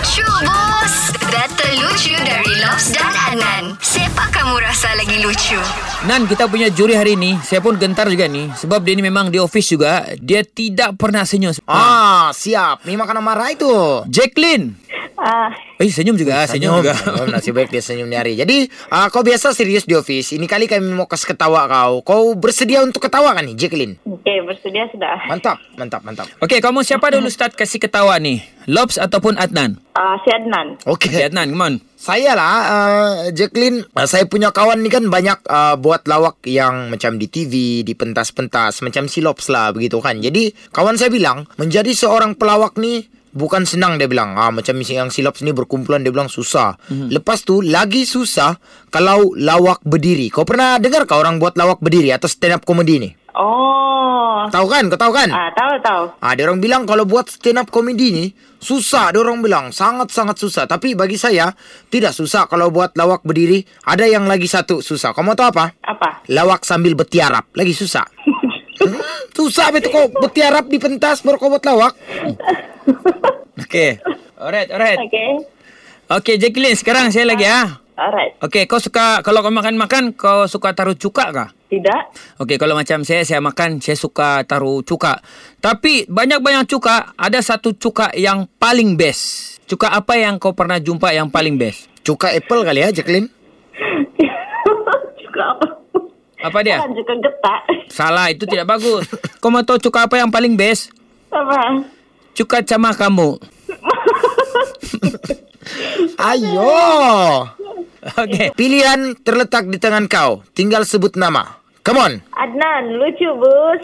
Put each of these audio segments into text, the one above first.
Lucu bos Data lucu dari Lobs dan Anan Siapa kamu rasa lagi lucu? Nan kita punya juri hari ni Saya pun gentar juga ni Sebab dia ni memang di office juga Dia tidak pernah senyum Ah, siap. Memang kena marah itu. Jacqueline Ah, Eh senyum juga Senyum, juga Oh, nasib baik dia senyum ni hari. Jadi, uh, kau biasa serius di office. Ini kali kami mau kasih ketawa kau. Kau bersedia untuk ketawa kan ni, Jacqueline? okey, bersedia sudah. Mantap, mantap, mantap. Okey kamu siapa dulu start kasih ketawa ni Lobs ataupun Adnan Ah, si Adnan. Okey. Okay Adnan come on Saya lah, uh, Jacqueline. Uh, saya punya kawan ni kan banyak uh, buat lawak yang macam di TV, di pentas-pentas, macam silops lah begitu kan. Jadi, kawan saya bilang, menjadi seorang pelawak ni bukan senang dia bilang. Ah macam yang silops ni berkumpulan dia bilang susah. Mm-hmm. Lepas tu lagi susah kalau lawak berdiri. Kau pernah dengar kau orang buat lawak berdiri atau stand up comedy ni? Oh. Tahu kan? Kau tahu kan? Ah, tahu tahu. Ah, dia orang bilang kalau buat stand up comedy ni susah. Dia orang bilang sangat-sangat susah. Tapi bagi saya tidak susah kalau buat lawak berdiri. Ada yang lagi satu susah. Kamu tahu apa? Apa? Lawak sambil bertiarap. Lagi susah. Hmm, susah betul kau bertiarap di pentas baru kau buat lawak. Okay Alright alright Okey. Okay Jacqueline sekarang saya lagi ah. Alright. Okay kau suka Kalau kau makan-makan Kau suka taruh cuka kah? Tidak. Okey, kalau macam saya, saya makan, saya suka taruh cuka. Tapi banyak-banyak cuka, ada satu cuka yang paling best. Cuka apa yang kau pernah jumpa yang paling best? Cuka apple kali ya, Jacqueline? juga apa? Apa dia? Juga getak. Salah, itu tidak bagus. Kau mau tahu cuka apa yang paling best? Apa? Cuka camah kamu. Ayo. Okey. Pilihan terletak di tangan kau. Tinggal sebut nama. Come on. Adnan, lucu bos.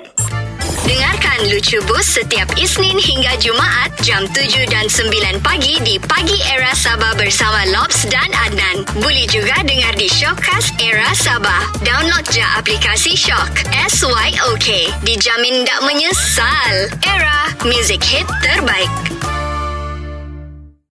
Dengarkan Lucu Bus setiap Isnin hingga Jumaat jam 7 dan 9 pagi di Pagi Era Sabah bersama Lobs dan Adnan. Boleh juga dengar di Shockcast Era Sabah. Download je aplikasi Shock. S-Y-O-K. Dijamin tak menyesal. Era, music hit terbaik.